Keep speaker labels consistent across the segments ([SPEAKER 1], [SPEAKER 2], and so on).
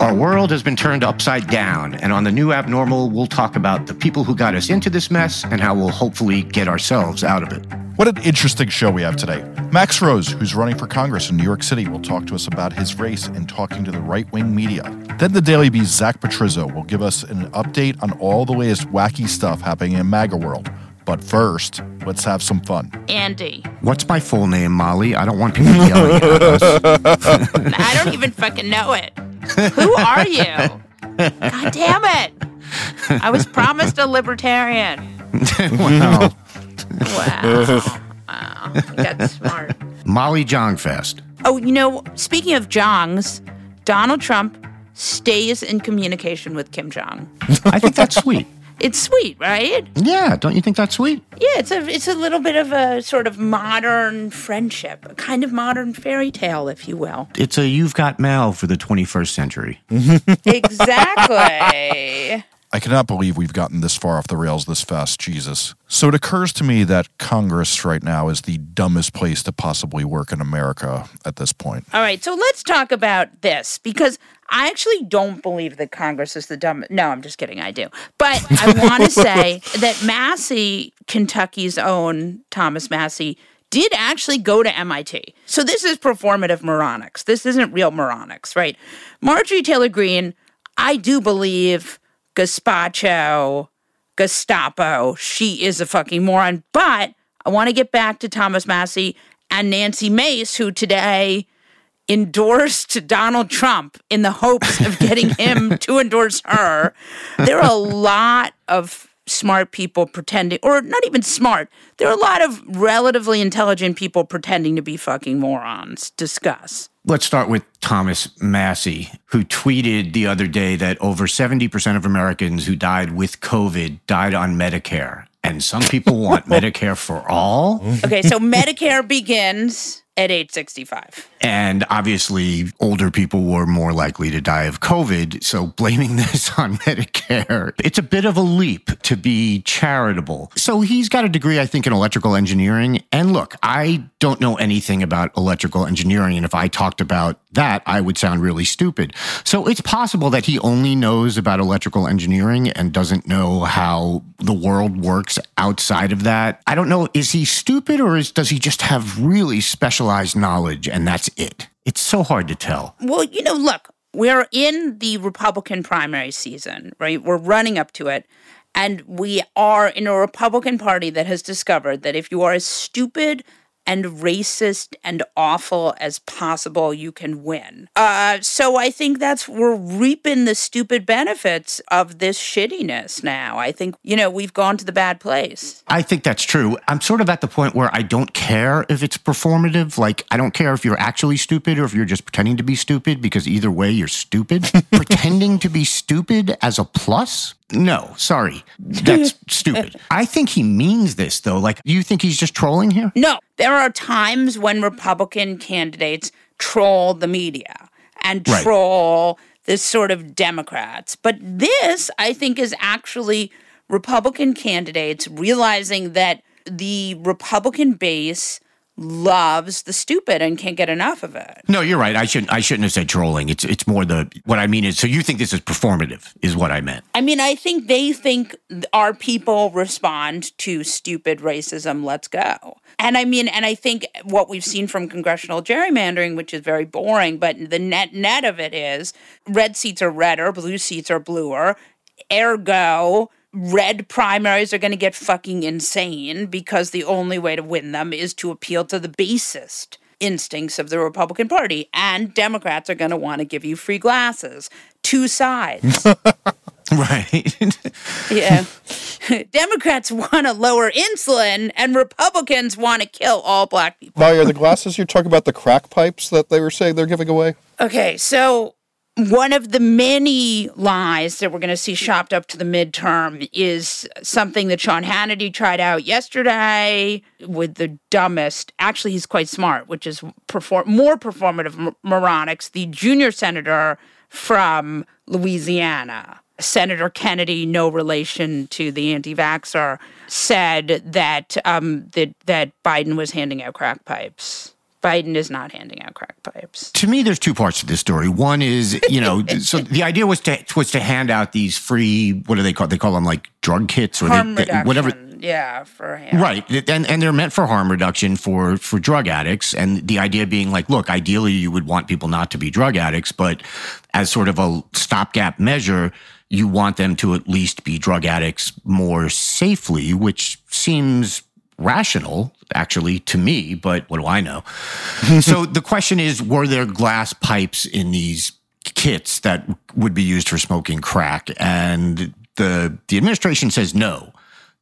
[SPEAKER 1] Our world has been turned upside down, and on the new abnormal, we'll talk about the people who got us into this mess and how we'll hopefully get ourselves out of it.
[SPEAKER 2] What an interesting show we have today. Max Rose, who's running for Congress in New York City, will talk to us about his race and talking to the right wing media. Then the Daily Beast Zach Petrizzo will give us an update on all the latest wacky stuff happening in MAGA world. But first, let's have some fun.
[SPEAKER 3] Andy.
[SPEAKER 1] What's my full name, Molly? I don't want people yelling at us.
[SPEAKER 3] I don't even fucking know it. Who are you? God damn it. I was promised a libertarian.
[SPEAKER 1] wow.
[SPEAKER 3] Wow. Wow. That's smart.
[SPEAKER 1] Molly Jong-Fast.
[SPEAKER 3] Oh, you know, speaking of Jongs, Donald Trump stays in communication with Kim Jong.
[SPEAKER 1] I think that's sweet.
[SPEAKER 3] It's sweet, right?
[SPEAKER 1] Yeah, don't you think that's sweet?
[SPEAKER 3] Yeah, it's a it's a little bit of a sort of modern friendship, a kind of modern fairy tale, if you will.
[SPEAKER 1] It's a you've got mail for the 21st century.
[SPEAKER 3] exactly.
[SPEAKER 2] I cannot believe we've gotten this far off the rails this fast, Jesus. So it occurs to me that Congress right now is the dumbest place to possibly work in America at this point.
[SPEAKER 3] All right, so let's talk about this because I actually don't believe that Congress is the dumb. No, I'm just kidding. I do. But I want to say that Massie, Kentucky's own Thomas Massie, did actually go to MIT. So this is performative moronics. This isn't real moronics, right? Marjorie Taylor Greene, I do believe gazpacho, Gestapo. She is a fucking moron. But I want to get back to Thomas Massie and Nancy Mace, who today endorsed Donald Trump in the hopes of getting him to endorse her. There are a lot of smart people pretending, or not even smart, there are a lot of relatively intelligent people pretending to be fucking morons. Discuss.
[SPEAKER 1] Let's start with Thomas Massie, who tweeted the other day that over 70% of Americans who died with COVID died on Medicare. And some people want Medicare for all.
[SPEAKER 3] Okay, so Medicare begins at age 65.
[SPEAKER 1] And obviously, older people were more likely to die of COVID. So, blaming this on Medicare, it's a bit of a leap to be charitable. So, he's got a degree, I think, in electrical engineering. And look, I don't know anything about electrical engineering. And if I talked about that, I would sound really stupid. So, it's possible that he only knows about electrical engineering and doesn't know how the world works outside of that. I don't know. Is he stupid or is, does he just have really specialized knowledge and that's it? It's so hard to tell.
[SPEAKER 3] Well, you know, look, we're in the Republican primary season, right? We're running up to it. And we are in a Republican Party that has discovered that if you are as stupid and racist and awful as possible, you can win. Uh, so I think that's we're reaping the stupid benefits of this shittiness now. I think you know we've gone to the bad place.
[SPEAKER 1] I think that's true. I'm sort of at the point where I don't care if it's performative. Like I don't care if you're actually stupid or if you're just pretending to be stupid because either way you're stupid. pretending to be stupid as a plus no, sorry. That's stupid. I think he means this, though. Like, you think he's just trolling here?
[SPEAKER 3] No, there are times when Republican candidates troll the media and
[SPEAKER 1] Right.
[SPEAKER 3] troll this sort of Democrats. But this, I think, is actually Republican candidates realizing that the Republican base loves the stupid and can't get enough of it.
[SPEAKER 1] No, you're right. I shouldn't. I shouldn't have said trolling. It's it's more the what I mean is. So you think this is performative? Is what I meant.
[SPEAKER 3] I mean, I think they think our people respond to stupid racism. Let's go. And I mean, and I think what we've seen from congressional gerrymandering, which is very boring, but the net net of it is red seats are redder, blue seats are bluer. Ergo, red primaries are going to get fucking insane because the only way to win them is to appeal to the basest instincts of the Republican Party. And Democrats are going to want to give you free glasses. Two sides.
[SPEAKER 1] Right.
[SPEAKER 3] yeah. Democrats want to lower insulin, and Republicans want to kill all black people.
[SPEAKER 4] Molly, are the glasses you're talking about the crack pipes that they were saying they're giving away?
[SPEAKER 3] Okay, so one of the many lies that we're going to see shopped up to the midterm is something that Sean Hannity tried out yesterday with the dumbest. Actually, he's quite smart, which is perform- more performative moronics, the junior senator from Louisiana. Senator Kennedy, no relation to the anti-vaxxer, said that um, that that Biden was handing out crack pipes. Biden is not handing out crack pipes.
[SPEAKER 1] To me, there's two parts to this story. One is, you know, so the idea was to was to hand out these free what do they call? They call them like drug kits or
[SPEAKER 3] harm
[SPEAKER 1] they,
[SPEAKER 3] reduction.
[SPEAKER 1] whatever.
[SPEAKER 3] Yeah, for him.
[SPEAKER 1] Right, and and they're meant for harm reduction for for drug addicts, and the idea being like, look, ideally you would want people not to be drug addicts, but as sort of a stopgap measure, you want them to at least be drug addicts more safely, which seems rational actually to me, but what do I know? so the question is, were there glass pipes in these kits that would be used for smoking crack? And the the administration says no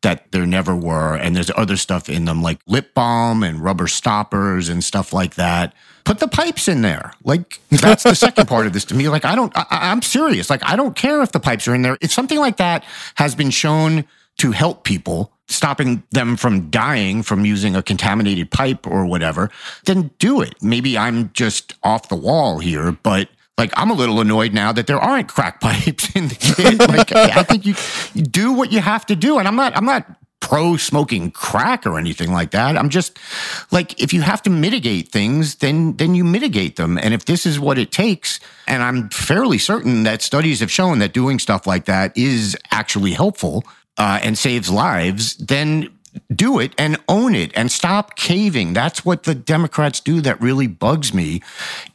[SPEAKER 1] that there never were. And there's other stuff in them like lip balm and rubber stoppers and stuff like that. Put the pipes in there. Like that's the second part of this to me. Like I don't, I, I'm serious. Like I don't care if the pipes are in there. If something like that has been shown to help people, stopping them from dying from using a contaminated pipe or whatever, then do it. Maybe I'm just off the wall here, but like I'm a little annoyed now that there aren't crack pipes in the kit. like I think you, you do what you have to do, and I'm not I'm not pro smoking crack or anything like that. I'm just like if you have to mitigate things, then then you mitigate them. And if this is what it takes, and I'm fairly certain that studies have shown that doing stuff like that is actually helpful uh, and saves lives, then do it and own it and stop caving. That's what the Democrats do that really bugs me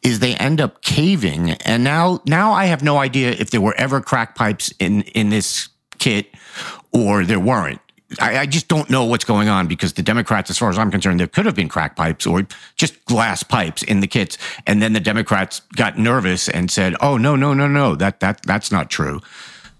[SPEAKER 1] is they end up caving. And now now I have no idea if there were ever crack pipes in in this kit or there weren't. I, I, just don't know what's going on because the Democrats, as far as I'm concerned, there could have been crack pipes or just glass pipes in the kits. And then the Democrats got nervous and said, "Oh no, no, no, no, that that that's not true."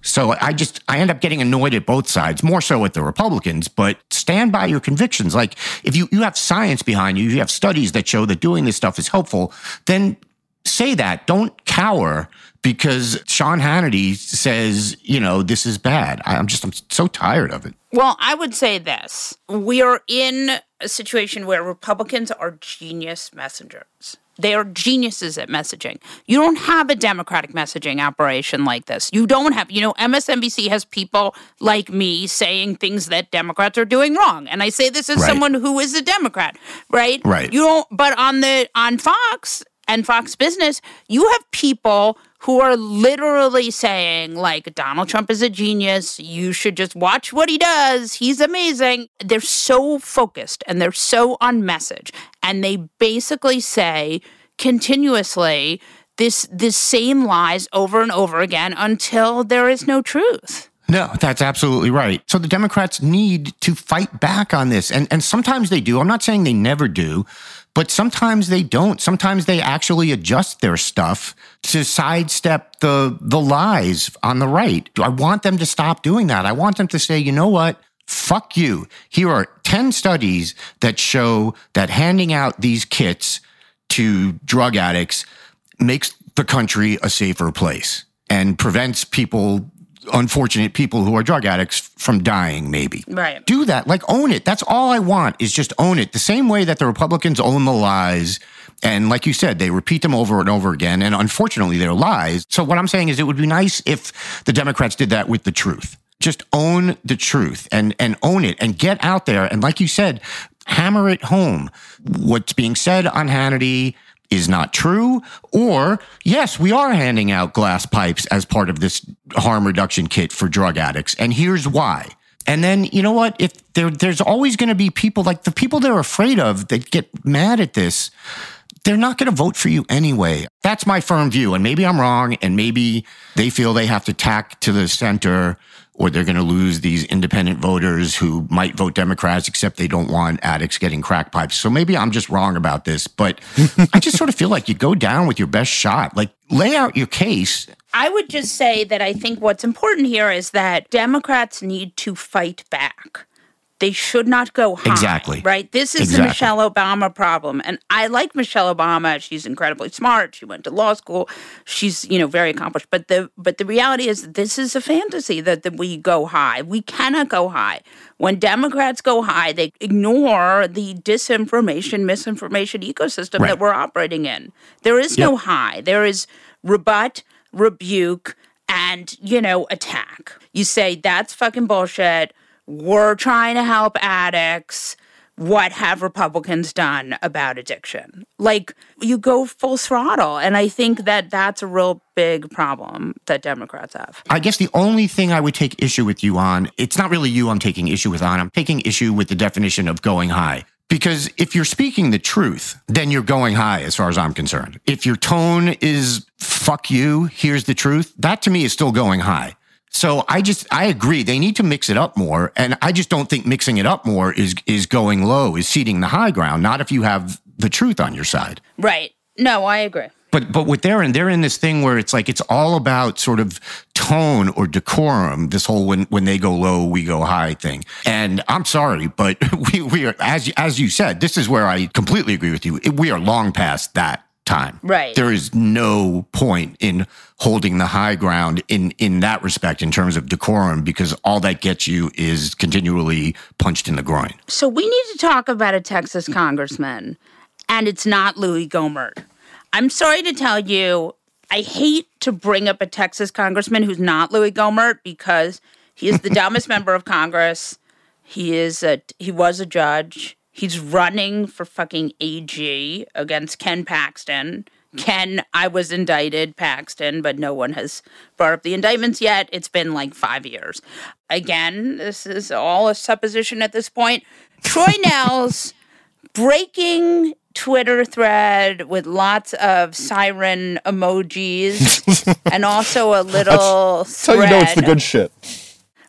[SPEAKER 1] So I just I end up getting annoyed at both sides, more so at the Republicans, but stand by your convictions. Like if you, you have science behind you, you have studies that show that doing this stuff is helpful, then say that. Don't cower because Sean Hannity says, you know, this is bad. I'm just I'm so tired of it.
[SPEAKER 3] Well, I would say this. We are in a situation where Republicans are genius messengers. They are geniuses at messaging. You don't have a democratic messaging operation like this. You don't have, you know, MSNBC has people like me saying things that Democrats are doing wrong. And I say this as
[SPEAKER 1] right.
[SPEAKER 3] someone who is a Democrat, right?
[SPEAKER 1] Right.
[SPEAKER 3] You don't but on the on Fox and Fox Business, you have people who are literally saying, like, Donald Trump is a genius. You should just watch what he does. He's amazing. They're so focused and they're so on message. And they basically say continuously this this same lies over and over again until there is no truth.
[SPEAKER 1] No, that's absolutely right. So the Democrats need to fight back on this. And and sometimes they do. I'm not saying they never do, but sometimes they don't. Sometimes they actually adjust their stuff to sidestep the the lies on the right. I want them to stop doing that. I want them to say, "You know what? Fuck you. Here are 10 studies that show that handing out these kits to drug addicts makes the country a safer place and prevents people unfortunate people who are drug addicts from dying, maybe.
[SPEAKER 3] Right.
[SPEAKER 1] Do that. Like, own it. That's all I want is just own it. The same way that the Republicans own the lies. And like you said, they repeat them over and over again. And unfortunately, they're lies. So what I'm saying is it would be nice if the Democrats did that with the truth. Just own the truth and, and own it and get out there. And like you said, hammer it home. What's being said on Hannity is not true, or yes, we are handing out glass pipes as part of this harm reduction kit for drug addicts. And here's why. And then, you know what? If there, there's always going to be people like the people they're afraid of that get mad at this, they're not going to vote for you anyway. That's my firm view. And maybe I'm wrong. And maybe they feel they have to tack to the center or they're going to lose these independent voters who might vote Democrats, except they don't want addicts getting crack pipes. So maybe I'm just wrong about this, but I just sort of feel like you go down with your best shot. Like lay out your case.
[SPEAKER 3] I would just say that I think what's important here is that Democrats need to fight back. They should not go high.
[SPEAKER 1] Exactly.
[SPEAKER 3] Right? This is
[SPEAKER 1] Exactly.
[SPEAKER 3] the Michelle Obama problem. And I like Michelle Obama. She's incredibly smart. She went to law school. She's, you know, very accomplished. But the but the reality is this is a fantasy that, that we go high. We cannot go high. When Democrats go high, they ignore the disinformation, misinformation ecosystem
[SPEAKER 1] Right.
[SPEAKER 3] that we're operating in. There is no high. There is rebut, rebuke, and, you know, attack. You say, that's fucking bullshit. We're trying to help addicts. What have Republicans done about addiction? Like, you go full throttle. And I think that that's a real big problem that Democrats have.
[SPEAKER 1] I guess the only thing I would take issue with you on, it's not really you I'm taking issue with on, I'm taking issue with the definition of going high. Because if you're speaking the truth, then you're going high as far as I'm concerned. If your tone is fuck you, here's the truth, that to me is still going high. So I just I agree they need to mix it up more and I just don't think mixing it up more is is going low, is ceding the high ground, not if you have the truth on your side.
[SPEAKER 3] Right. No, I agree.
[SPEAKER 1] But but what they're in, they're in this thing where it's like it's all about sort of tone or decorum. This whole when when they go low, we go high thing. And I'm sorry, but we we are as as you said, this is where I completely agree with you. We are long past that time.
[SPEAKER 3] Right.
[SPEAKER 1] There is no point in holding the high ground in in that respect in terms of decorum because all that gets you is continually punched in the groin.
[SPEAKER 3] So we need to talk about a Texas congressman, and it's not Louie Gohmert. I'm sorry to tell you, I hate to bring up a Texas congressman who's not Louie Gohmert because he is the dumbest member of Congress. He is a he was a judge. He's running for fucking AG against Ken Paxton. Ken, I was indicted, Paxton, but no one has brought up the indictments yet. It's been like five years. Again, this is all a supposition at this point. Troy Nehls breaking Twitter thread with lots of siren emojis and also a little
[SPEAKER 4] That's how you know it's the good shit.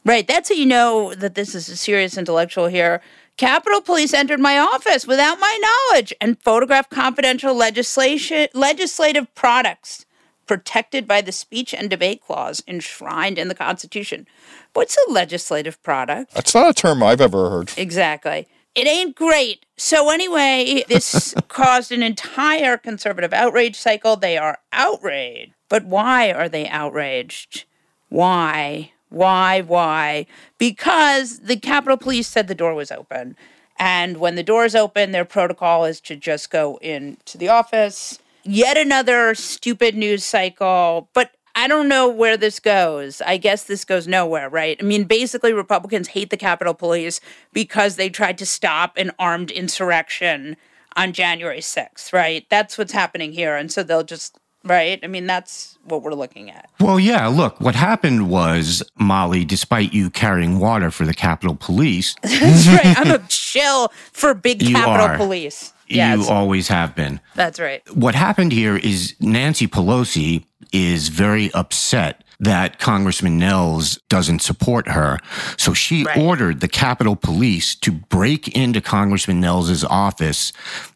[SPEAKER 3] Right. That's how you know that this is a serious intellectual here. Capitol Police entered my office without my knowledge and photographed confidential legislation legislative products protected by the speech and debate clause enshrined in the Constitution. What's a legislative product?
[SPEAKER 4] That's not a term I've ever heard.
[SPEAKER 3] Exactly. It ain't great. So, anyway, this caused an entire conservative outrage cycle. They are outraged. But why are they outraged? Why? Why? Why? Because the Capitol Police said the door was open. And when the door is open, their protocol is to just go into the office. Yet another stupid news cycle. But I don't know where this goes. I guess this goes nowhere, right? I mean, basically, Republicans hate the Capitol Police because they tried to stop an armed insurrection on January 6th, right? That's what's happening here. And so they'll just, right? I mean, that's what we're looking at.
[SPEAKER 1] Well, yeah, look, what happened was, Molly, despite you carrying water for the Capitol Police,
[SPEAKER 3] That's right. I'm a chill for big Capitol
[SPEAKER 1] are.
[SPEAKER 3] Police. Yes,
[SPEAKER 1] you always have been.
[SPEAKER 3] that's right.
[SPEAKER 1] What happened here is Nancy Pelosi is very upset that Congressman Nehls doesn't support her. So she
[SPEAKER 3] Right.
[SPEAKER 1] ordered the Capitol Police to break into Congressman Nehls's office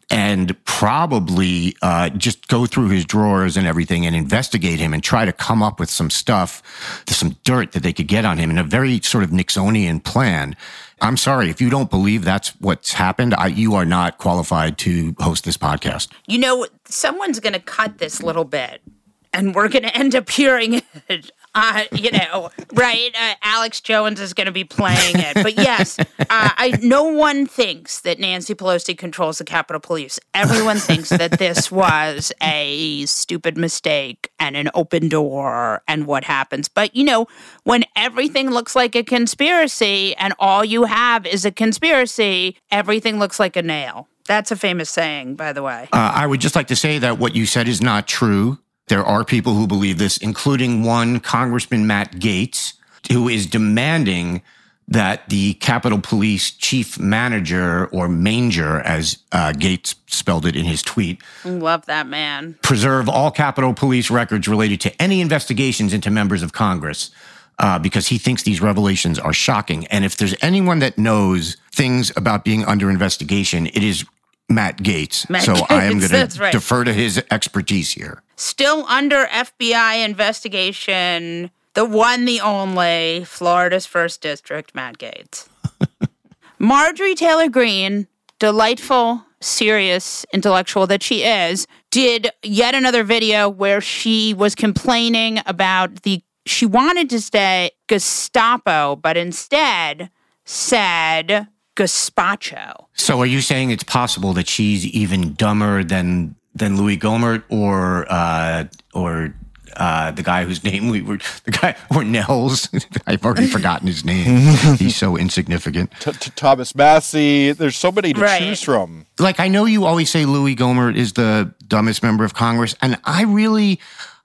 [SPEAKER 1] and probably uh, just go through his drawers and everything and investigate him and try to come up with some stuff, some dirt that they could get on him in a very sort of Nixonian plan. I'm sorry if you don't believe that's what's happened. I, you are not qualified to host this podcast.
[SPEAKER 3] You know, someone's going to cut this little bit, and we're going to end up hearing it. Uh, you know, right? Uh, Alex Jones is going to be playing it, but yes, uh, I. No one thinks that Nancy Pelosi controls the Capitol Police. Everyone thinks that this was a stupid mistake and an open door, and what happens. But you know, when everything looks like a conspiracy, and all you have is a conspiracy, everything looks like a nail. That's a famous saying, by the way.
[SPEAKER 1] Uh, I would just like to say that what you said is not true. There are people who believe this, including one Congressman Matt Gaetz, who is demanding that the Capitol Police chief manager or manger, as uh, Gaetz spelled it in his tweet,
[SPEAKER 3] Love that man.
[SPEAKER 1] preserve all Capitol Police records related to any investigations into members of Congress. uh, because he thinks these revelations are shocking. And if there's anyone that knows things about being under investigation, it is Matt Gaetz.
[SPEAKER 3] Matt
[SPEAKER 1] so I am going to
[SPEAKER 3] right.
[SPEAKER 1] defer to his expertise here.
[SPEAKER 3] Still under FBI investigation, the one, the only, Florida's first district, Matt Gaetz. Marjorie Taylor Greene, delightful, serious intellectual that she is, did yet another video where she was complaining about the. She wanted to say Gestapo, but instead said gazpacho.
[SPEAKER 1] So are you saying it's possible that she's even dumber than than Louie Gohmert or uh, or uh, the guy whose name we were the guy or Nehls? I've already forgotten his name. He's so insignificant.
[SPEAKER 4] T- t- Thomas Massie. There's so many to
[SPEAKER 3] Right.
[SPEAKER 4] choose from.
[SPEAKER 1] Like I know you always say Louie Gohmert is the dumbest member of Congress, and I really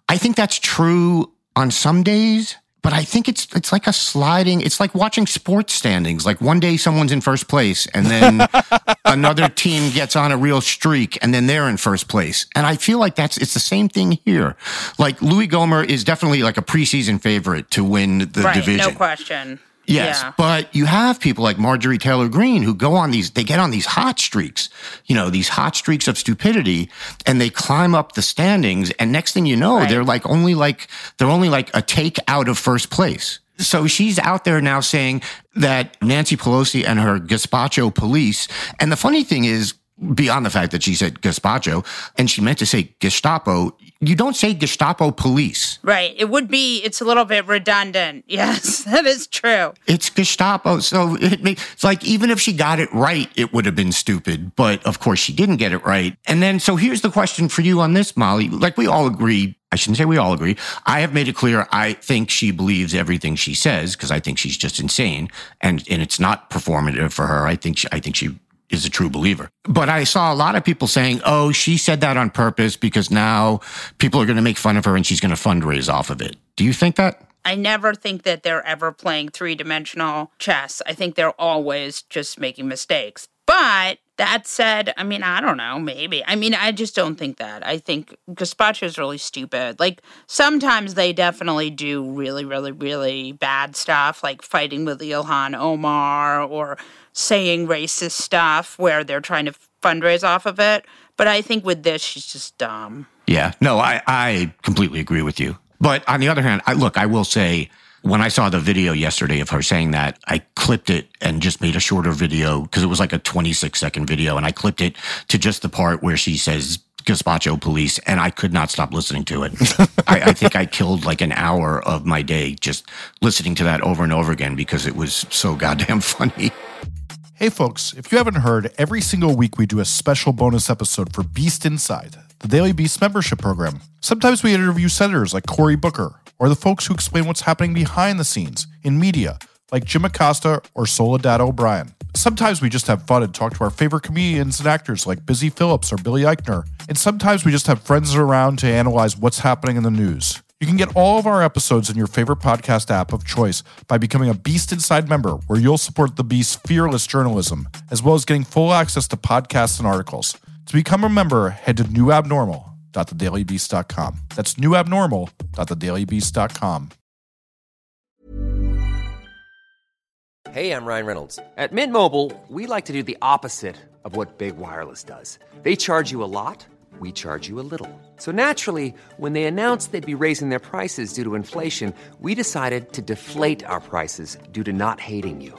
[SPEAKER 1] I think that's true on some days. But I think it's it's like a sliding. It's like watching sports standings. Like one day someone's in first place, and then another team gets on a real streak, and then they're in first place. And I feel like that's it's the same thing here. Like Louie Gohmert is definitely like a preseason favorite to win the
[SPEAKER 3] right,
[SPEAKER 1] division.
[SPEAKER 3] no question.
[SPEAKER 1] Yes,
[SPEAKER 3] Yeah.
[SPEAKER 1] but you have people like Marjorie Taylor Greene who go on these, they get on these hot streaks, you know, these hot streaks of stupidity and they climb up the standings. And next thing you know,
[SPEAKER 3] Right.
[SPEAKER 1] they're like only like, they're only like a take out of first place. So she's out there now saying that Nancy Pelosi and her gazpacho police. And the funny thing is, beyond the fact that she said gazpacho and she meant to say Gestapo, you don't say Gestapo police.
[SPEAKER 3] Right. It would be, it's a little bit redundant. Yes, that is true.
[SPEAKER 1] It's Gestapo. So it, ma- it's like even if she got it right, it would have been stupid. But of course, she didn't get it right. And then, so here's the question for you on this, Molly. Like we all agree. I shouldn't say we all agree. I have made it clear. I think she believes everything she says because I think she's just insane, and and it's not performative for her. I think she, I think she is a true believer. But I saw a lot of people saying, "Oh, she said that on purpose because now people are going to make fun of her and she's going to fundraise off of it." Do you think that?
[SPEAKER 3] I never think that they're ever playing three dimensional chess. I think they're always just making mistakes. But that said, I mean, I don't know, maybe. I mean, I just don't think that. I think gazpacho is really stupid. Like, sometimes they definitely do really, really, really bad stuff, like fighting with Ilhan Omar or saying racist stuff where they're trying to fundraise off of it. But I think with this, she's just dumb.
[SPEAKER 1] Yeah, no, I, I completely agree with you. But on the other hand, I, look, I will say, when I saw the video yesterday of her saying that, I clipped it and just made a shorter video because it was like a 26 second video. And I clipped it to just the part where she says, Gazpacho police, and I could not stop listening to it. I, I think I killed like an hour of my day just listening to that over and over again because it was so goddamn funny.
[SPEAKER 2] Hey, folks, if you haven't heard, every single week we do a special bonus episode for Beast Inside, the Daily Beast membership program. Sometimes we interview senators like Cory Booker, or the folks who explain what's happening behind the scenes in media, like Jim Acosta or Soledad O'Brien. Sometimes we just have fun and talk to our favorite comedians and actors like Busy Phillips or Billy Eichner. And sometimes we just have friends around to analyze what's happening in the news. You can get all of our episodes in your favorite podcast app of choice by becoming a Beast Inside member, where you'll support the Beast's fearless journalism, as well as getting full access to podcasts and articles. To become a member, head to newabnormal.thedailybeast.com. That's newabnormal.thedailybeast.com.
[SPEAKER 5] Hey, I'm Ryan Reynolds. At Mint Mobile, we like to do the opposite of what Big Wireless does. They charge you a lot, we charge you a little. So naturally, when they announced they'd be raising their prices due to inflation, we decided to deflate our prices due to not hating you.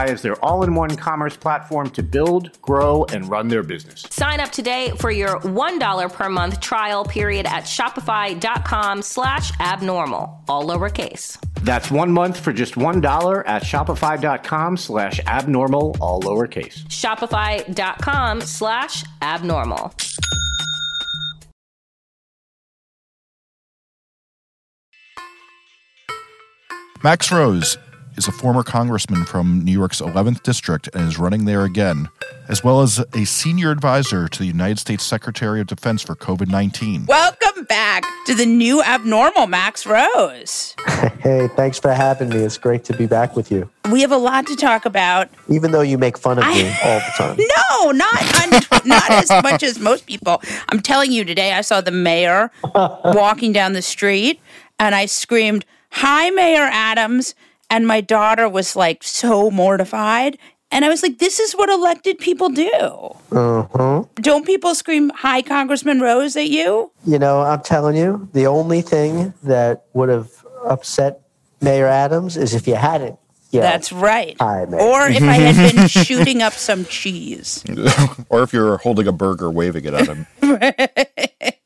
[SPEAKER 1] as their all in one commerce platform to build, grow, and run their business.
[SPEAKER 6] Sign up today for your $1 per month trial period at shopify.com slash abnormal, all lowercase.
[SPEAKER 1] That's one month for just $1 at shopify.com slash abnormal, all lowercase.
[SPEAKER 6] Shopify.com slash abnormal.
[SPEAKER 2] Max Rose is a former congressman from New York's 11th district and is running there again, as well as a senior advisor to the United States Secretary of Defense for COVID 19.
[SPEAKER 3] Welcome back to the new abnormal Max Rose.
[SPEAKER 7] Hey, thanks for having me. It's great to be back with you.
[SPEAKER 3] We have a lot to talk about.
[SPEAKER 7] Even though you make fun of me all the time.
[SPEAKER 3] No, not not as much as most people. I'm telling you today I saw the mayor walking down the street and I screamed, "Hi Mayor Adams." And my daughter was like so mortified. And I was like, this is what elected people do.
[SPEAKER 7] Uh-huh.
[SPEAKER 3] Don't people scream, Hi, Congressman Rose at you?
[SPEAKER 7] You know, I'm telling you, the only thing that would have upset Mayor Adams is if you hadn't. yelled,
[SPEAKER 3] That's right.
[SPEAKER 7] Hi,
[SPEAKER 3] Or if I had been shooting up some cheese.
[SPEAKER 8] or if you're holding a burger, waving it at him.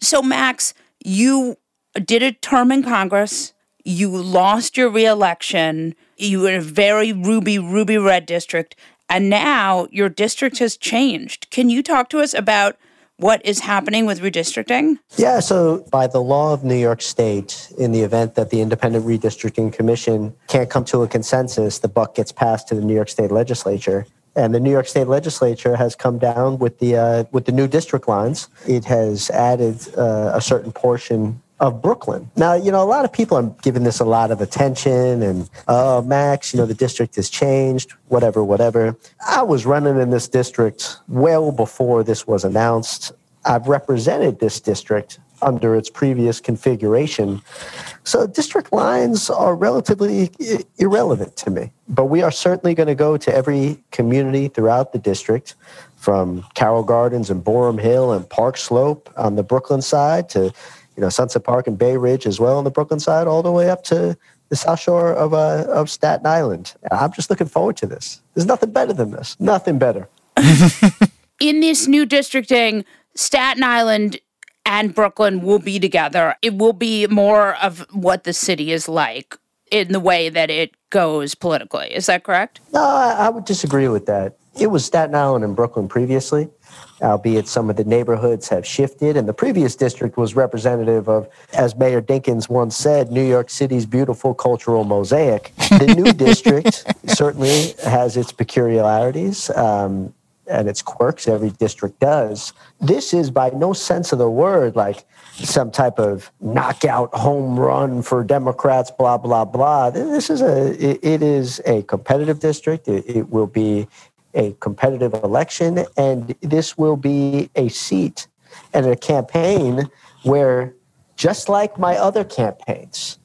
[SPEAKER 3] So, Max, you did a term in Congress. You lost your reelection. You were in a very ruby, ruby red district. And now your district has changed. Can you talk to us about what is happening with redistricting?
[SPEAKER 7] Yeah, so by the law of New York State, in the event that the Independent Redistricting Commission can't come to a consensus, the buck gets passed to the New York State Legislature. And the New York State Legislature has come down with the uh, with the new district lines. It has added uh, a certain portion of Brooklyn. Now, you know, a lot of people are giving this a lot of attention and, oh, Max, you know, the district has changed, whatever, whatever. I was running in this district well before this was announced. I've represented this district under its previous configuration. So district lines are relatively irrelevant to me. But we are certainly going to go to every community throughout the district from Carroll Gardens and Boerum Hill and Park Slope on the Brooklyn side to you know Sunset Park and Bay Ridge as well on the Brooklyn side, all the way up to the South Shore of uh, of Staten Island. I'm just looking forward to this. There's nothing better than this. Nothing better.
[SPEAKER 3] In this new districting, Staten Island and Brooklyn will be together. It will be more of what the city is like in the way that it goes politically. Is that correct?
[SPEAKER 7] No, I, I would disagree with that. It was Staten Island and Brooklyn previously, albeit some of the neighborhoods have shifted. And the previous district was representative of, as Mayor Dinkins once said, New York City's beautiful cultural mosaic. The new district certainly has its peculiarities. Um, and its quirks every district does. This is by no sense of the word like some type of knockout home run for Democrats, blah, blah, blah. This is a, it, is a competitive district. It will be a competitive election, and this will be a seat and a campaign where, just like my other campaigns,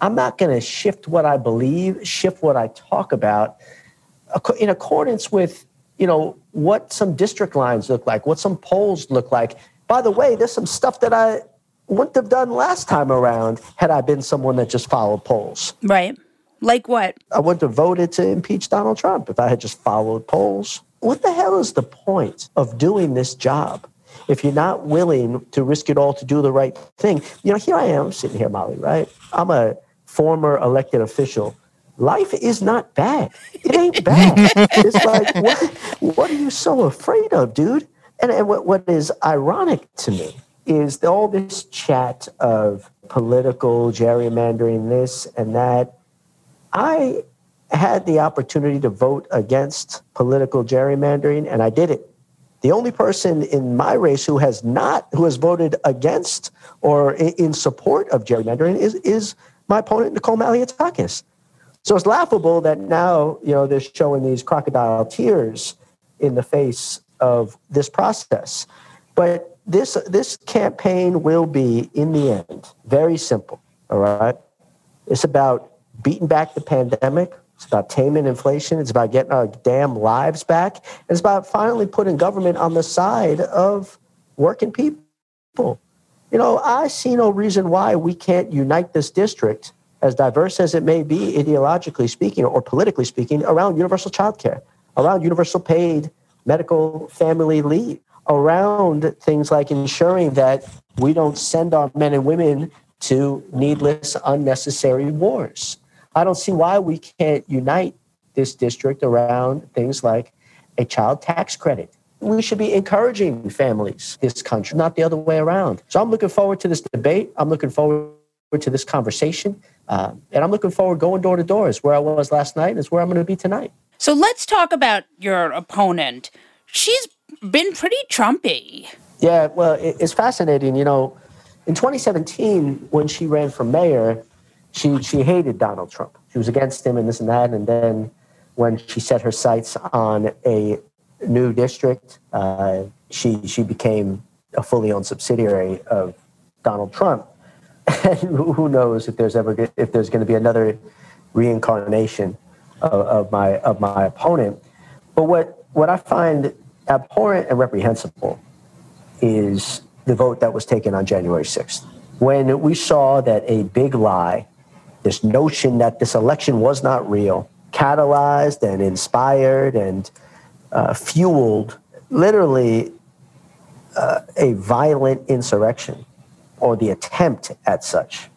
[SPEAKER 7] I'm not going to shift what I believe, shift what I talk about in accordance with you know what some district lines look like, what some polls look like. By the way, there's some stuff that I wouldn't have done last time around had I been someone that just followed polls.
[SPEAKER 3] Right. Like what?
[SPEAKER 7] I wouldn't have voted to impeach Donald Trump if I had just followed polls. What the hell is the point of doing this job if you're not willing to risk it all to do the right thing? You know, here I am sitting here, Molly, right? I'm a former elected official. Life is not bad. It ain't bad. it's like, what, what are you so afraid of, dude? And, and what, what is ironic to me is all this chat of political gerrymandering, this and that. I had the opportunity to vote against political gerrymandering, and I did it. The only person in my race who has not, who has voted against or in support of gerrymandering is, is my opponent, Nicole Malliotakis. So it's laughable that now, you know, they're showing these crocodile tears in the face of this process. But this this campaign will be, in the end, very simple. All right, it's about beating back the pandemic. It's about taming inflation. It's about getting our damn lives back. It's about finally putting government on the side of working people. You know, I see no reason why we can't unite this district, as diverse as it may be, ideologically speaking or politically speaking, around universal child care, around universal paid medical family leave, around things like ensuring that we don't send our men and women to needless, unnecessary wars. I don't see why we can't unite this district around things like a child tax credit. We should be encouraging families, this country, not the other way around. So I'm looking forward to this debate. I'm looking forward to this conversation. Uh, and I'm looking forward going door to door. Is where I was last night, and is where I'm going to be tonight.
[SPEAKER 3] So let's talk about your opponent. She's been pretty Trumpy.
[SPEAKER 7] Yeah, well, it's fascinating. You know, in 2017, when she ran for mayor, she she hated Donald Trump. She was against him and this and that. And then when she set her sights on a new district, uh, she she became a fully owned subsidiary of Donald Trump. And who knows if there's ever if there's going to be another reincarnation of, of my of my opponent. But what what I find abhorrent and reprehensible is the vote that was taken on January 6th. When we saw that a big lie, this notion that this election was not real, catalyzed and inspired and uh, fueled literally uh, a violent insurrection or the attempt at such.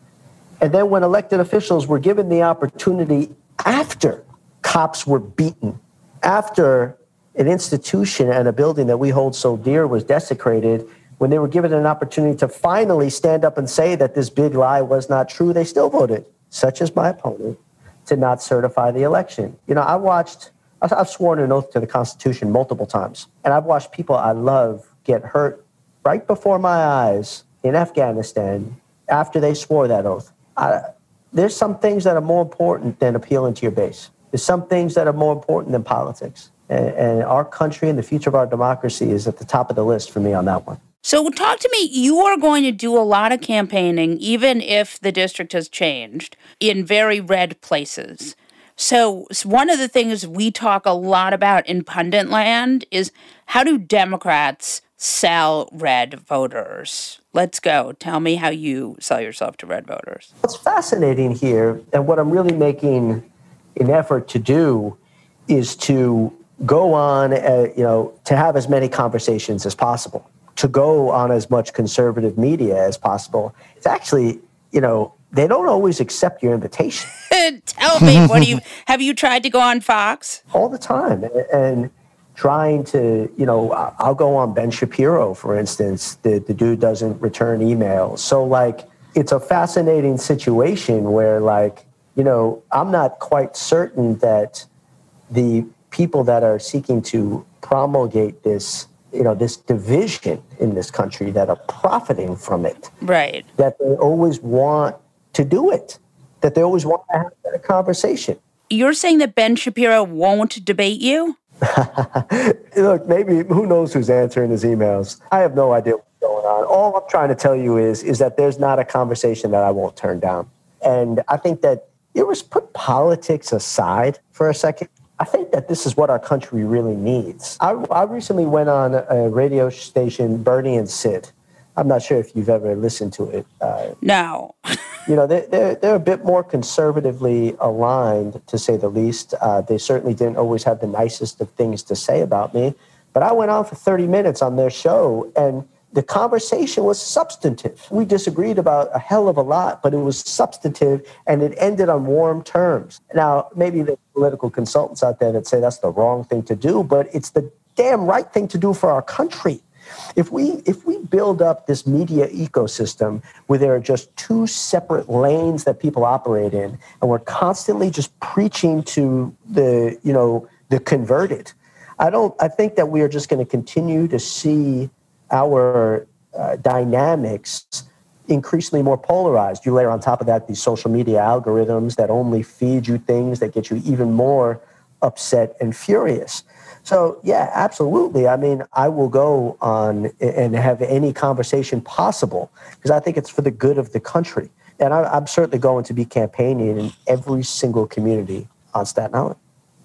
[SPEAKER 7] And then when elected officials were given the opportunity after cops were beaten, after an institution and a building that we hold so dear was desecrated, when they were given an opportunity to finally stand up and say that this big lie was not true, they still voted, such as my opponent, to not certify the election. You know, I watched, I've sworn an oath to the Constitution multiple times, and I've watched people I love get hurt right before my eyes in Afghanistan after they swore that oath. I, there's some things that are more important than appealing to your base. There's some things that are more important than politics and, and our country and the future of our democracy is at the top of the list for me on that one.
[SPEAKER 3] So, talk to me. You are going to do a lot of campaigning, even if the district has changed, in very red places. So, one of the things we talk a lot about in pundit land is how do Democrats sell red voters? Let's go. Tell me how you sell yourself to red voters.
[SPEAKER 7] What's fascinating here, and what I'm really making an effort to do, is to go on, uh, you know, to have as many conversations as possible, to go on as much conservative media as possible. It's actually, you know, they don't always accept your invitation.
[SPEAKER 3] Tell me, what do you have you tried to go on Fox?
[SPEAKER 7] All the time. And trying to, you know, I'll go on Ben Shapiro, for instance. The, the dude doesn't return emails. So, like, it's a fascinating situation where, like, you know, I'm not quite certain that the people that are seeking to promulgate this you know this division in this country that are profiting from it.
[SPEAKER 3] Right.
[SPEAKER 7] That they always want to do it. That they always want to have a conversation.
[SPEAKER 3] You're saying that ben shapiro won't debate you?
[SPEAKER 7] Look maybe who knows who's answering his emails. I have no idea what's going on. All i'm trying to tell you is is that there's not a conversation that i won't turn down. And i think that it was put politics aside for a second I think that this is what our country really needs. I, I recently went on a radio station, Bernie and Sid. I'm not sure if you've ever listened to it.
[SPEAKER 3] Uh, no.
[SPEAKER 7] you know, they're, they're, they're a bit more conservatively aligned, to say the least. Uh, they certainly didn't always have the nicest of things to say about me. But I went on for 30 minutes on their show, and the conversation was substantive. We disagreed about a hell of a lot, but it was substantive and it ended on warm terms. Now, maybe the political consultants out there that say that's the wrong thing to do, but it's the damn right thing to do for our country. If we if we build up this media ecosystem where there are just two separate lanes that people operate in, and we're constantly just preaching to the you know the converted, I don't. I think that we are just going to continue to see our uh, dynamics increasingly more polarized. You layer on top of that these social media algorithms that only feed you things that get you even more upset and furious. So, yeah, absolutely. I mean, I will go on and have any conversation possible because I think it's for the good of the country. And I, am certainly going to be campaigning in every single community on Staten Island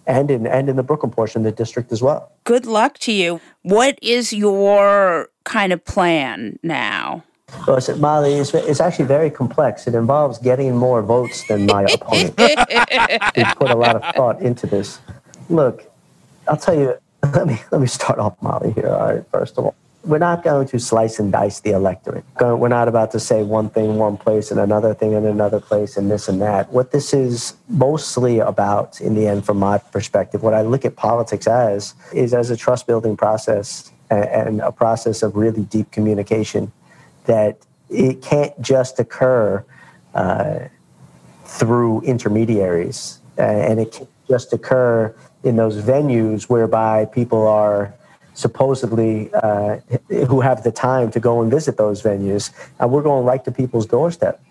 [SPEAKER 7] and in, and in the Brooklyn portion of the district as well.
[SPEAKER 3] Good luck to you. What is your kind of plan now?
[SPEAKER 7] Well, Molly, it's, it's actually very complex. It involves getting more votes than my opponent. we put a lot of thought into this. Look, I'll tell you. Let me let me start off, Molly. Here, all right. First of all, we're not going to slice and dice the electorate. We're not about to say one thing one place and another thing in another place and this and that. What this is mostly about, in the end, from my perspective, what I look at politics as is as a trust building process and a process of really deep communication that it can't just occur uh, through intermediaries and it can't just occur in those venues whereby people are supposedly uh, who have the time to go and visit those venues and we're going right to people's doorstep.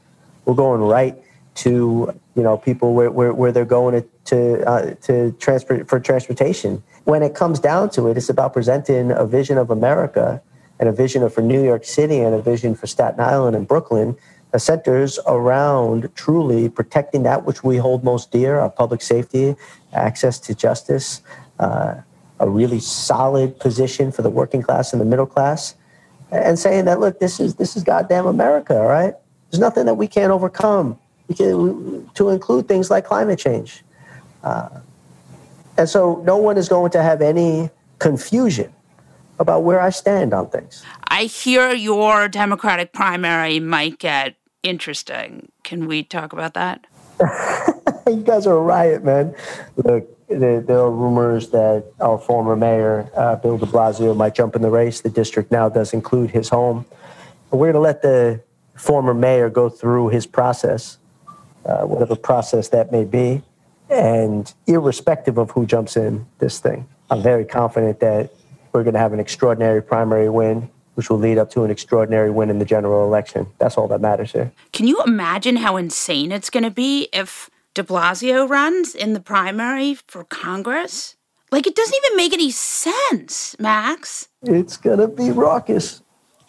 [SPEAKER 7] We're going right to you know people where, where, where they're going to to, uh, to transport for transportation. When it comes down to it, it's about presenting a vision of America and a vision for New York City and a vision for Staten Island and Brooklyn that centers around truly protecting that which we hold most dear our public safety, access to justice, uh, a really solid position for the working class and the middle class, and saying that, look, this is, this is goddamn America, all right? There's nothing that we can't overcome can, to include things like climate change. Uh, and so no one is going to have any confusion about where I stand on things.
[SPEAKER 3] I hear your Democratic primary might get interesting. Can we talk about that?
[SPEAKER 7] you guys are a riot, man. Look, there, are rumors that our former mayor, uh, Bill de Blasio, might jump in the race. The district now does include his home. But we're going to let the former mayor go through his process, uh, whatever process that may be. And irrespective of who jumps in this thing, I'm very confident that we're going to have an extraordinary primary win, which will lead up to an extraordinary win in the general election. That's all that matters here.
[SPEAKER 3] Can you imagine how insane it's going to be if de Blasio runs in the primary for Congress? Like, it doesn't even make any sense, Max.
[SPEAKER 7] It's going to be raucous.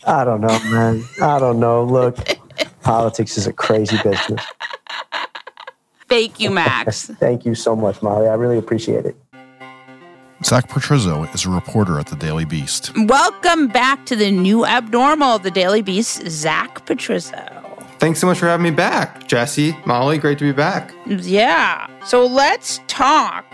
[SPEAKER 7] I don't know, man. I don't know. Look, politics is a crazy business.
[SPEAKER 3] Thank you, Max.
[SPEAKER 7] Thank you so much, Molly. I really appreciate it.
[SPEAKER 2] Zach Petrizzo is a reporter at the Daily Beast.
[SPEAKER 3] Welcome back to the new abnormal, the Daily Beast, Zach Petrizzo.
[SPEAKER 9] Thanks so much for having me back, Jesse, Molly. Great to be back.
[SPEAKER 3] Yeah. So let's talk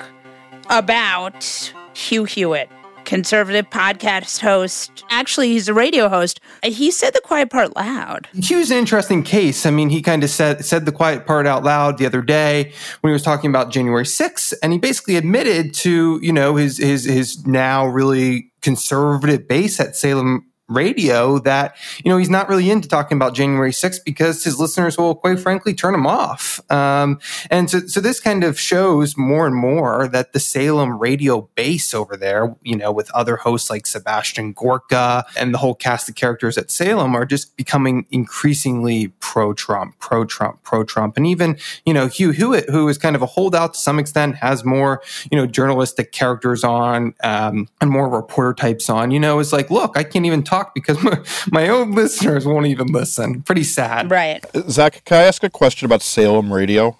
[SPEAKER 3] about Hugh Hewitt conservative podcast host. Actually, he's a radio host. He said the quiet part loud.
[SPEAKER 9] Was an interesting case. I mean, he kind of said said the quiet part out loud the other day when he was talking about January 6th, and he basically admitted to, you know, his his his now really conservative base at Salem radio that you know he's not really into talking about January 6th because his listeners will quite frankly turn him off. Um, and so, so this kind of shows more and more that the Salem radio base over there, you know, with other hosts like Sebastian Gorka and the whole cast of characters at Salem are just becoming increasingly pro-Trump, pro-Trump, pro-Trump, and even you know Hugh Hewitt, who is kind of a holdout to some extent, has more you know journalistic characters on um, and more reporter types on. You know, is like, look, I can't even talk talk because my, my own listeners won't even listen. Pretty sad.
[SPEAKER 3] Right.
[SPEAKER 4] Zach, can I ask a question about Salem radio?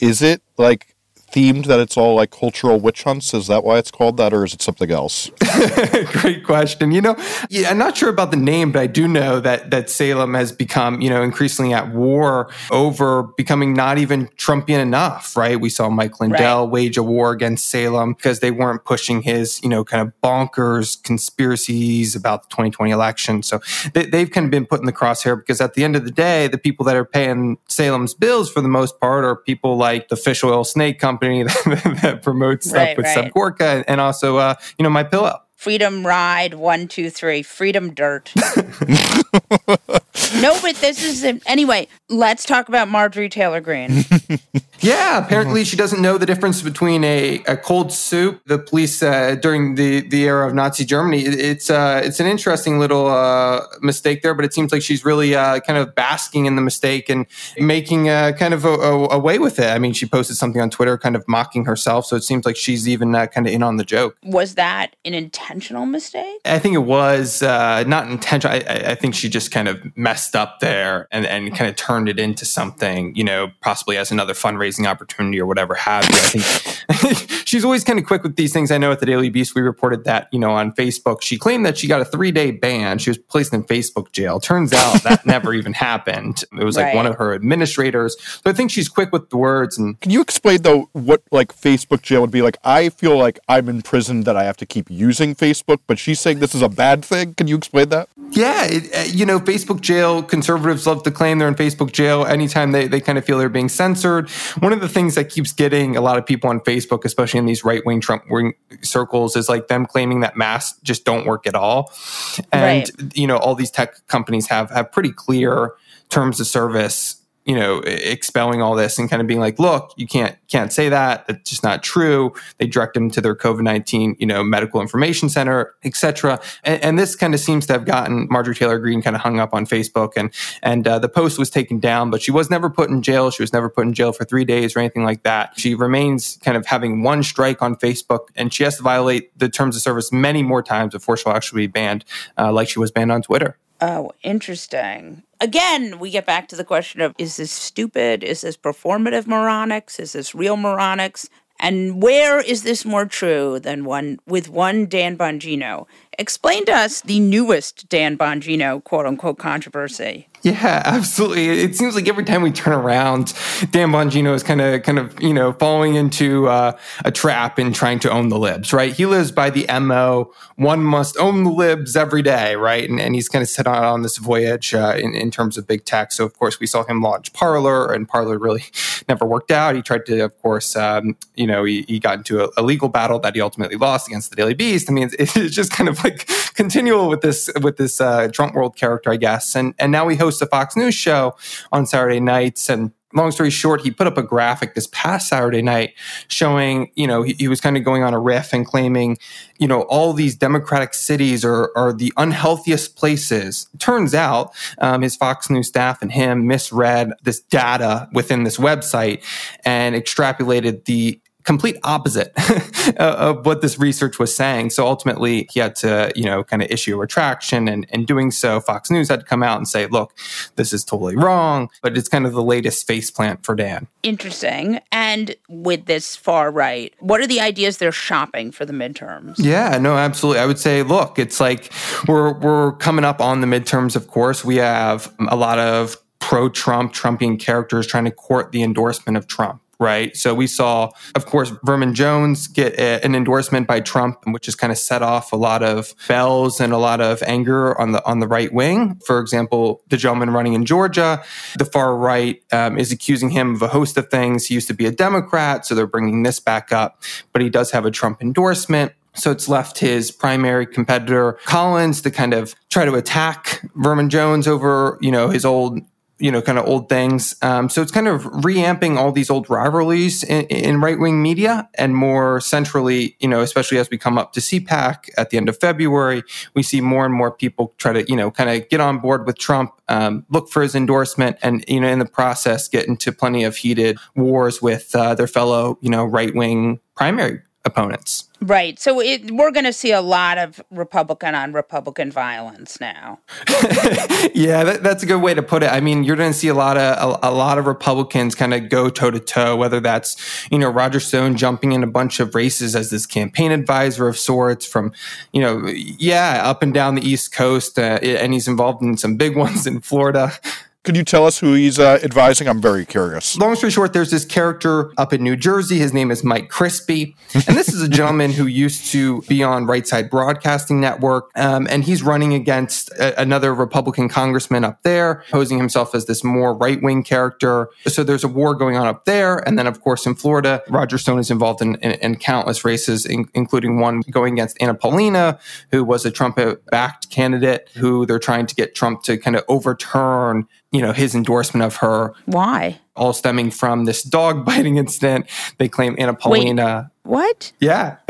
[SPEAKER 4] Is it like themed that it's all like cultural witch hunts? Is that why it's called that, or is it something else?
[SPEAKER 9] Great question. You know, yeah, I'm not sure about the name, but I do know that that Salem has become, you know, increasingly at war over becoming not even Trumpian enough, right? We saw Mike Lindell right. wage a war against Salem because they weren't pushing his, you know, kind of bonkers conspiracies about the 2020 election. So they, they've kind of been put in the crosshair because at the end of the day, the people that are paying Salem's bills for the most part are people like the fish oil snake company that, that promotes stuff right, with right. Seb Gorka and also, uh, you know, my pillow.
[SPEAKER 3] Freedom Ride, one, two, three. Freedom Dirt. no, but this is anyway. Let's talk about Marjorie Taylor Greene.
[SPEAKER 9] yeah, apparently she doesn't know the difference between a, a cold soup. The police uh, during the, the era of Nazi Germany. It, it's uh, it's an interesting little uh, mistake there, but it seems like she's really uh, kind of basking in the mistake and making uh, kind of a, a, away with it. I mean, she posted something on Twitter, kind of mocking herself. So it seems like she's even uh, kind of in on the joke.
[SPEAKER 3] Was that an intentional mistake?
[SPEAKER 9] I think it was uh, not intentional. I, I think she just kind of messed up there and, and kind of turned it into something, you know, possibly as another fundraising opportunity or whatever have you. I think she's always kind of quick with these things. I know at the Daily Beast, we reported that, you know, on Facebook, she claimed that she got a three day ban. She was placed in Facebook jail. Turns out that never even happened. It was like right. one of her administrators. So I think she's quick with the words. And
[SPEAKER 4] can you explain though what like Facebook jail would be like? I feel like I'm in prison that I have to keep using Facebook, but she's saying this is a bad thing. Can you explain that?
[SPEAKER 9] Yeah, it, uh, you know, Facebook jail, conservatives love to claim they're in Facebook jail anytime they, they kind of feel they're being censored. One of the things that keeps getting a lot of people on Facebook, especially in these right wing Trump wing circles, is like them claiming that masks just don't work at all. And, right. you know, all these tech companies have, have pretty clear terms of service you know, expelling all this and kind of being like, look, you can't can't say that. That's just not true. They direct them to their COVID nineteen, you know, medical information center, etc. And, and, this kind of seems to have gotten Marjorie Taylor Greene kind of hung up on Facebook, and and uh, the post was taken down, but she was never put in jail. She was never put in jail for three days or anything like that. She remains kind of having one strike on Facebook, and she has to violate the terms of service many more times before she'll actually be banned, uh, like she was banned on Twitter.
[SPEAKER 3] Oh, interesting. Again, we get back to the question of is this stupid? Is this performative moronics? Is this real moronics? And where is this more true than one with one Dan Bongino? Explain to us the newest Dan Bongino quote unquote controversy.
[SPEAKER 9] Yeah, absolutely. It seems like every time we turn around, Dan Bongino is kind of, kind of, you know, falling into uh, a trap and trying to own the libs, right? He lives by the mo: one must own the libs every day, right? And, and he's kind of set on, on this voyage uh, in, in terms of big tech. So, of course, we saw him launch Parler, and Parler really never worked out. He tried to, of course, um, you know, he, he got into a, a, legal battle that he ultimately lost against the Daily Beast. I mean, it's, it's just kind of like continual with this with this uh, Trump world character, I guess. And and now he hosts a Fox News show on Saturday nights and long story short, he put up a graphic this past Saturday night showing, you know, he, he, was kind of going on a riff and claiming, you know, all these democratic cities are, are the unhealthiest places. Turns out um, his Fox News staff and him misread this data within this website and extrapolated the complete opposite of what this research was saying. So ultimately, he had to, you know, kind of issue a retraction. And in doing so, Fox News had to come out and say, look, this is totally wrong. But it's kind of the latest faceplant for Dan.
[SPEAKER 3] Interesting. And with this far right, what are the ideas they're shopping for the midterms?
[SPEAKER 9] Yeah, no, absolutely. I would say, look, it's like we're, we're coming up on the midterms, of course. We have a lot of pro Trump, Trumpian characters trying to court the endorsement of Trump right? So we saw, of course, Vernon Jones get a, an endorsement by Trump, which has kind of set off a lot of bells and a lot of anger on the on the right wing. For example, the gentleman running in Georgia, the far right um, is accusing him of a host of things. He used to be a Democrat, so they're bringing this back up, but he does have a Trump endorsement. So it's left his primary competitor, Collins, to kind of try to attack Vernon Jones over, you know, his old you know, kind of old things. Um, so it's kind of reamping all these old rivalries in, in right wing media and more centrally, you know, especially as we come up to CPAC at the end of February, we see more and more people try to, you know, kind of get on board with Trump, um, look for his endorsement, and, you know, in the process, get into plenty of heated wars with uh, their fellow, you know, right wing primary opponents.
[SPEAKER 3] Right. So it, we're going to see a lot of Republican on Republican violence now.
[SPEAKER 9] yeah, that, that's a good way to put it. I mean, you're going to see a lot of a, a lot of Republicans kind of go toe to toe. Whether that's you know Roger Stone jumping in a bunch of races as this campaign advisor of sorts from you know yeah up and down the East Coast, uh, and he's involved in some big ones in Florida.
[SPEAKER 4] Could you tell us who he's uh, advising? I'm very curious.
[SPEAKER 9] Long story short, there's this character up in New Jersey. His name is Mike Crispi. And this is a gentleman who used to be on Right Side Broadcasting Network. Um, and he's running against a- another Republican congressman up there, posing himself as this more right wing character. So there's a war going on up there. And then, of course, in Florida, Roger Stone is involved in, in, in countless races, in, including one going against Anna Paulina, who was a Trump backed candidate who they're trying to get Trump to kind of overturn you know, his endorsement of her.
[SPEAKER 3] Why?
[SPEAKER 9] All stemming from this dog biting incident. They claim Anna Paulina.
[SPEAKER 3] Wait, what?
[SPEAKER 9] Yeah.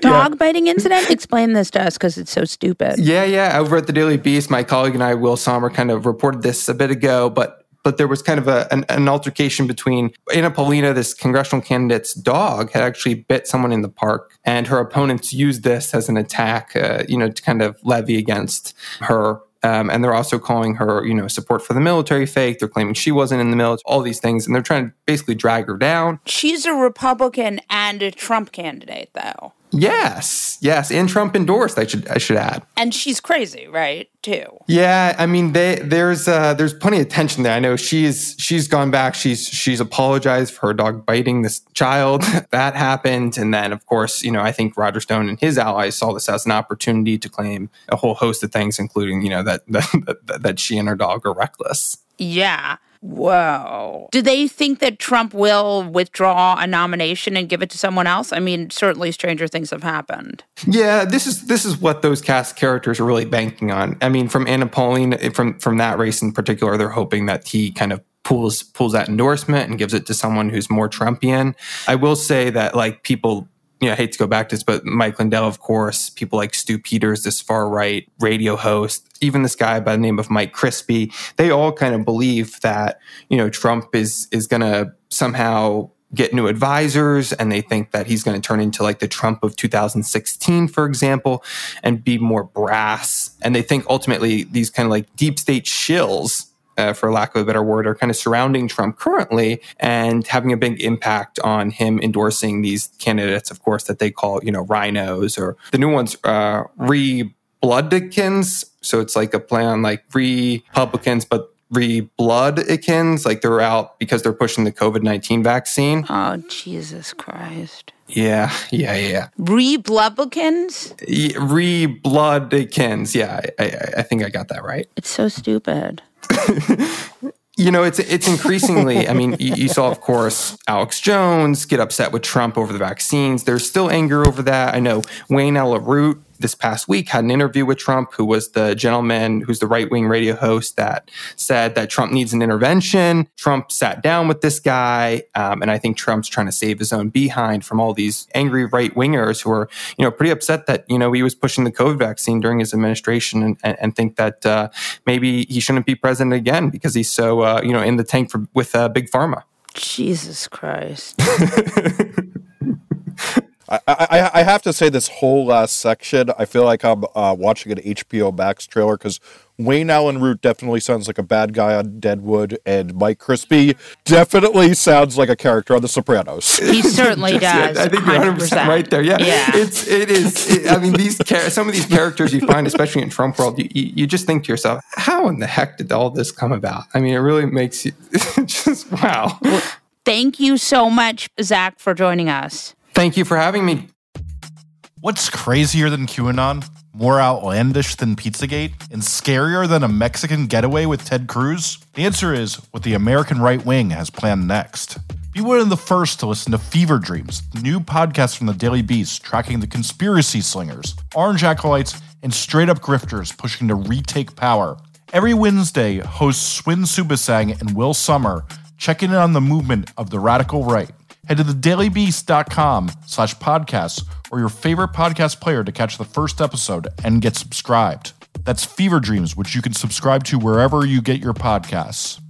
[SPEAKER 3] dog yeah. biting incident? Explain this to us because it's so stupid.
[SPEAKER 9] Yeah, yeah. Over at the Daily Beast, my colleague and I, Will Sommer, kind of reported this a bit ago, but but there was kind of a, an, an, altercation between Anna Paulina, this congressional candidate's dog, had actually bit someone in the park, and her opponents used this as an attack, uh, you know, to kind of levy against her um, and they're also calling her, you know, support for the military fake. They're claiming she wasn't in the military, all these things. And they're trying to basically drag her down.
[SPEAKER 3] She's a Republican and a Trump candidate, though.
[SPEAKER 9] Yes, yes, and Trump endorsed. I should I should add.
[SPEAKER 3] And she's crazy, right? Too.
[SPEAKER 9] Yeah, I mean, they, there's uh, there's plenty of tension there. I know she's she's gone back. She's she's apologized for her dog biting this child. that happened, and then of course, you know, I think Roger Stone and his allies saw this as an opportunity to claim a whole host of things, including you know that that, that she and her dog are reckless.
[SPEAKER 3] Yeah. Whoa. Do they think that Trump will withdraw a nomination and give it to someone else? I mean, certainly stranger things have happened.
[SPEAKER 9] Yeah, this is this is what those cast characters are really banking on. I mean, from Anna Pauline from from that race in particular, they're hoping that he kind of pulls pulls that endorsement and gives it to someone who's more Trumpian. I will say that like people you know, I hate to go back to this, but Mike Lindell, of course, people like Stu Peters, this far right radio host, even this guy by the name of Mike Crispi, they all kind of believe that, you know, Trump is is gonna somehow get new advisors and they think that he's going to turn into like the Trump of 2016, for example, and be more brass. And they think ultimately these kind of like deep state shills uh, for lack of a better word, are kind of surrounding Trump currently and having a big impact on him endorsing these candidates, of course, that they call, you know, rhinos or the new ones, uh, re-bloodikins. So it's like a play on like Republicans, but re-bloodikins, like they're out because they're pushing the COVID-19 vaccine.
[SPEAKER 3] Oh, Jesus Christ.
[SPEAKER 9] Yeah, yeah, yeah.
[SPEAKER 3] Re-bloodikins?
[SPEAKER 9] Re-bloodikins. Yeah, I, I, I think I got that right.
[SPEAKER 3] It's so stupid.
[SPEAKER 9] You know, it's it's increasingly. I mean, you, you, saw, of course, Alex Jones get upset with Trump over the vaccines. There's still anger over that. I know Wayne Allyn Root this past week had an interview with Trump, who was the gentleman who's the right wing radio host that said that Trump needs an intervention. Trump sat down with this guy, um, and I think Trump's trying to save his own behind from all these angry right wingers who are, you know, pretty upset that you know he was pushing the COVID vaccine during his administration, and, and, and think that uh, maybe he shouldn't be president again because he's so uh, you know in the tank for, with uh, big pharma.
[SPEAKER 3] Jesus Christ.
[SPEAKER 4] I, I, I have to say this whole last section, I feel like I'm uh, watching an HBO Max trailer because Wayne Allyn Root definitely sounds like a bad guy on Deadwood, and Mike Crispi definitely sounds like a character on The Sopranos.
[SPEAKER 3] He certainly does.
[SPEAKER 9] I think you're 100 percent right there. Yeah, yeah. It's it is. It, I mean, these some of these characters you find, especially in Trump world, you, you just think to yourself, how in the heck did all this come about? I mean, it really makes you just wow. Well,
[SPEAKER 3] thank you so much, Zach, for joining us.
[SPEAKER 9] Thank you for having me.
[SPEAKER 2] What's crazier than QAnon? More outlandish than Pizzagate? And scarier than a Mexican getaway with Ted Cruz? The answer is what the American right wing has planned next. Be one of the first to listen to Fever Dreams, the new podcast from the Daily Beast tracking the conspiracy slingers, orange acolytes, and straight up grifters pushing to retake power. Every Wednesday, hosts Swin Suebsaeng and Will Sommer check in on the movement of the radical right. Head to thedailybeast.com slash podcasts or your favorite podcast player to catch the first episode and get subscribed. That's Fever Dreams, which you can subscribe to wherever you get your podcasts.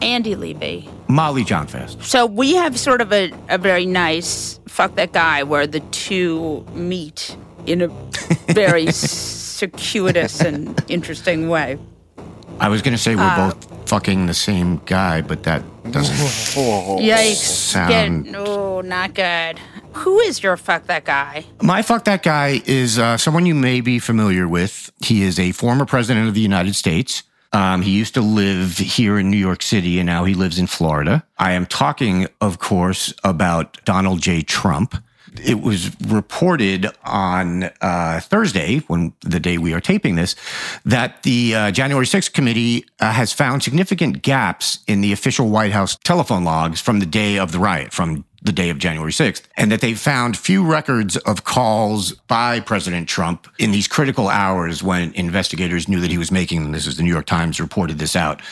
[SPEAKER 3] Andy Levy.
[SPEAKER 1] Molly Jong-Fast.
[SPEAKER 3] So we have sort of a, a very nice fuck that guy where the two meet in a very circuitous and interesting way.
[SPEAKER 1] I was going to say we're
[SPEAKER 3] Uh,
[SPEAKER 1] both fucking the same guy, but that doesn't
[SPEAKER 3] Yikes.
[SPEAKER 1] sound.
[SPEAKER 3] Get, oh, not good. Who is your fuck that guy?
[SPEAKER 1] My fuck that guy is uh, someone you may be familiar with. He is a former president of the United States. Um, he used to live here in New York City and now he lives in Florida. I am talking, of course, about Donald J. Trump. It was reported on uh, Thursday, when the day we are taping this, that the uh, January 6th committee uh, has found significant gaps in the official White House telephone logs from the day of the riot, from the day of January 6th, and that they found few records of calls by President Trump in these critical hours when investigators knew that he was making them. This is the New York Times reported this out.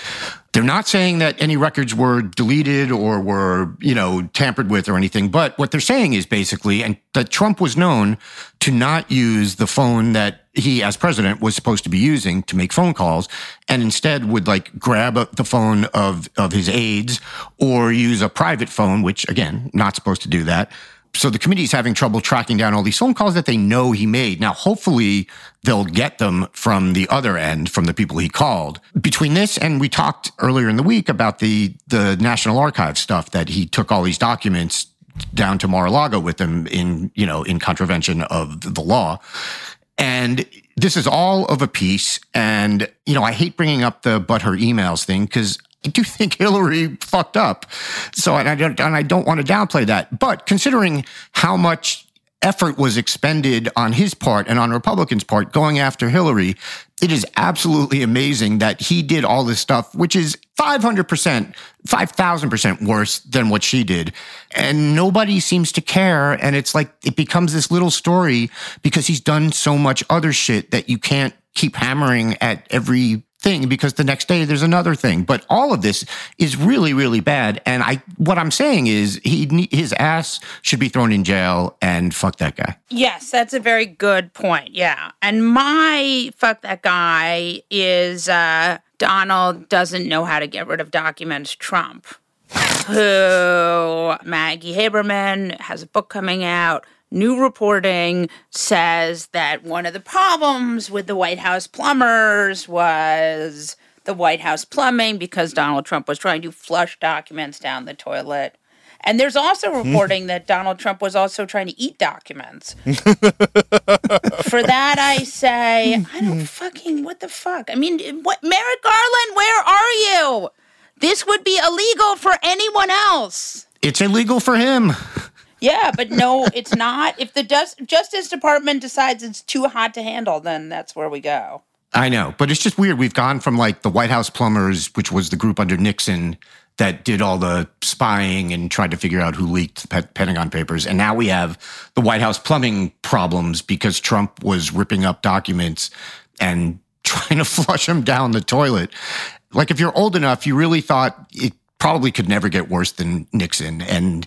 [SPEAKER 1] They're not saying that any records were deleted or were, you know, tampered with or anything, but what they're saying is basically, and that Trump was known to not use the phone that he, as president, was supposed to be using to make phone calls, and instead would like grab a, the phone of of his aides or use a private phone, which again, not supposed to do that. So the committee is having trouble tracking down all these phone calls that they know he made. Now, hopefully, they'll get them from the other end, from the people he called. Between this and we talked earlier in the week about the the National Archives stuff that he took all these documents down to Mar-a-Lago with him in you know in contravention of the law. And this is all of a piece. And, you know, I hate bringing up the but her emails thing because do think Hillary fucked up. So, and I don't, and I don't want to downplay that. But considering how much effort was expended on his part and on Republicans' part going after Hillary, it is absolutely amazing that he did all this stuff, which is 500%, 5,000% worse than what she did. And nobody seems to care. And it's like it becomes this little story because he's done so much other shit that you can't keep hammering at every thing because the next day there's another thing. But all of this is really, really bad. And I, what I'm saying is he, his ass should be thrown in jail and fuck that guy.
[SPEAKER 3] Yes, that's a very good point. Yeah. And my fuck that guy is uh, Donald doesn't know how to get rid of documents Trump. Who Maggie Haberman has a book coming out. New reporting says that one of the problems with the White House plumbers was the White House plumbing because Donald Trump was trying to flush documents down the toilet. And there's also reporting that Donald Trump was also trying to eat documents. For that, I say, I don't fucking, what the fuck? I mean, what, Merrick Garland, where are you? This would be illegal for anyone else.
[SPEAKER 1] It's illegal for him.
[SPEAKER 3] Yeah, but no, it's not. If the Dus- Justice Department decides it's too hot to handle, then that's where we go.
[SPEAKER 1] I know, but it's just weird. We've gone from like the White House plumbers, which was the group under Nixon that did all the spying and tried to figure out who leaked the Pentagon Papers. And now we have the White House plumbing problems because Trump was ripping up documents and trying to flush them down the toilet. Like, if you're old enough, you really thought it probably could never get worse than Nixon. And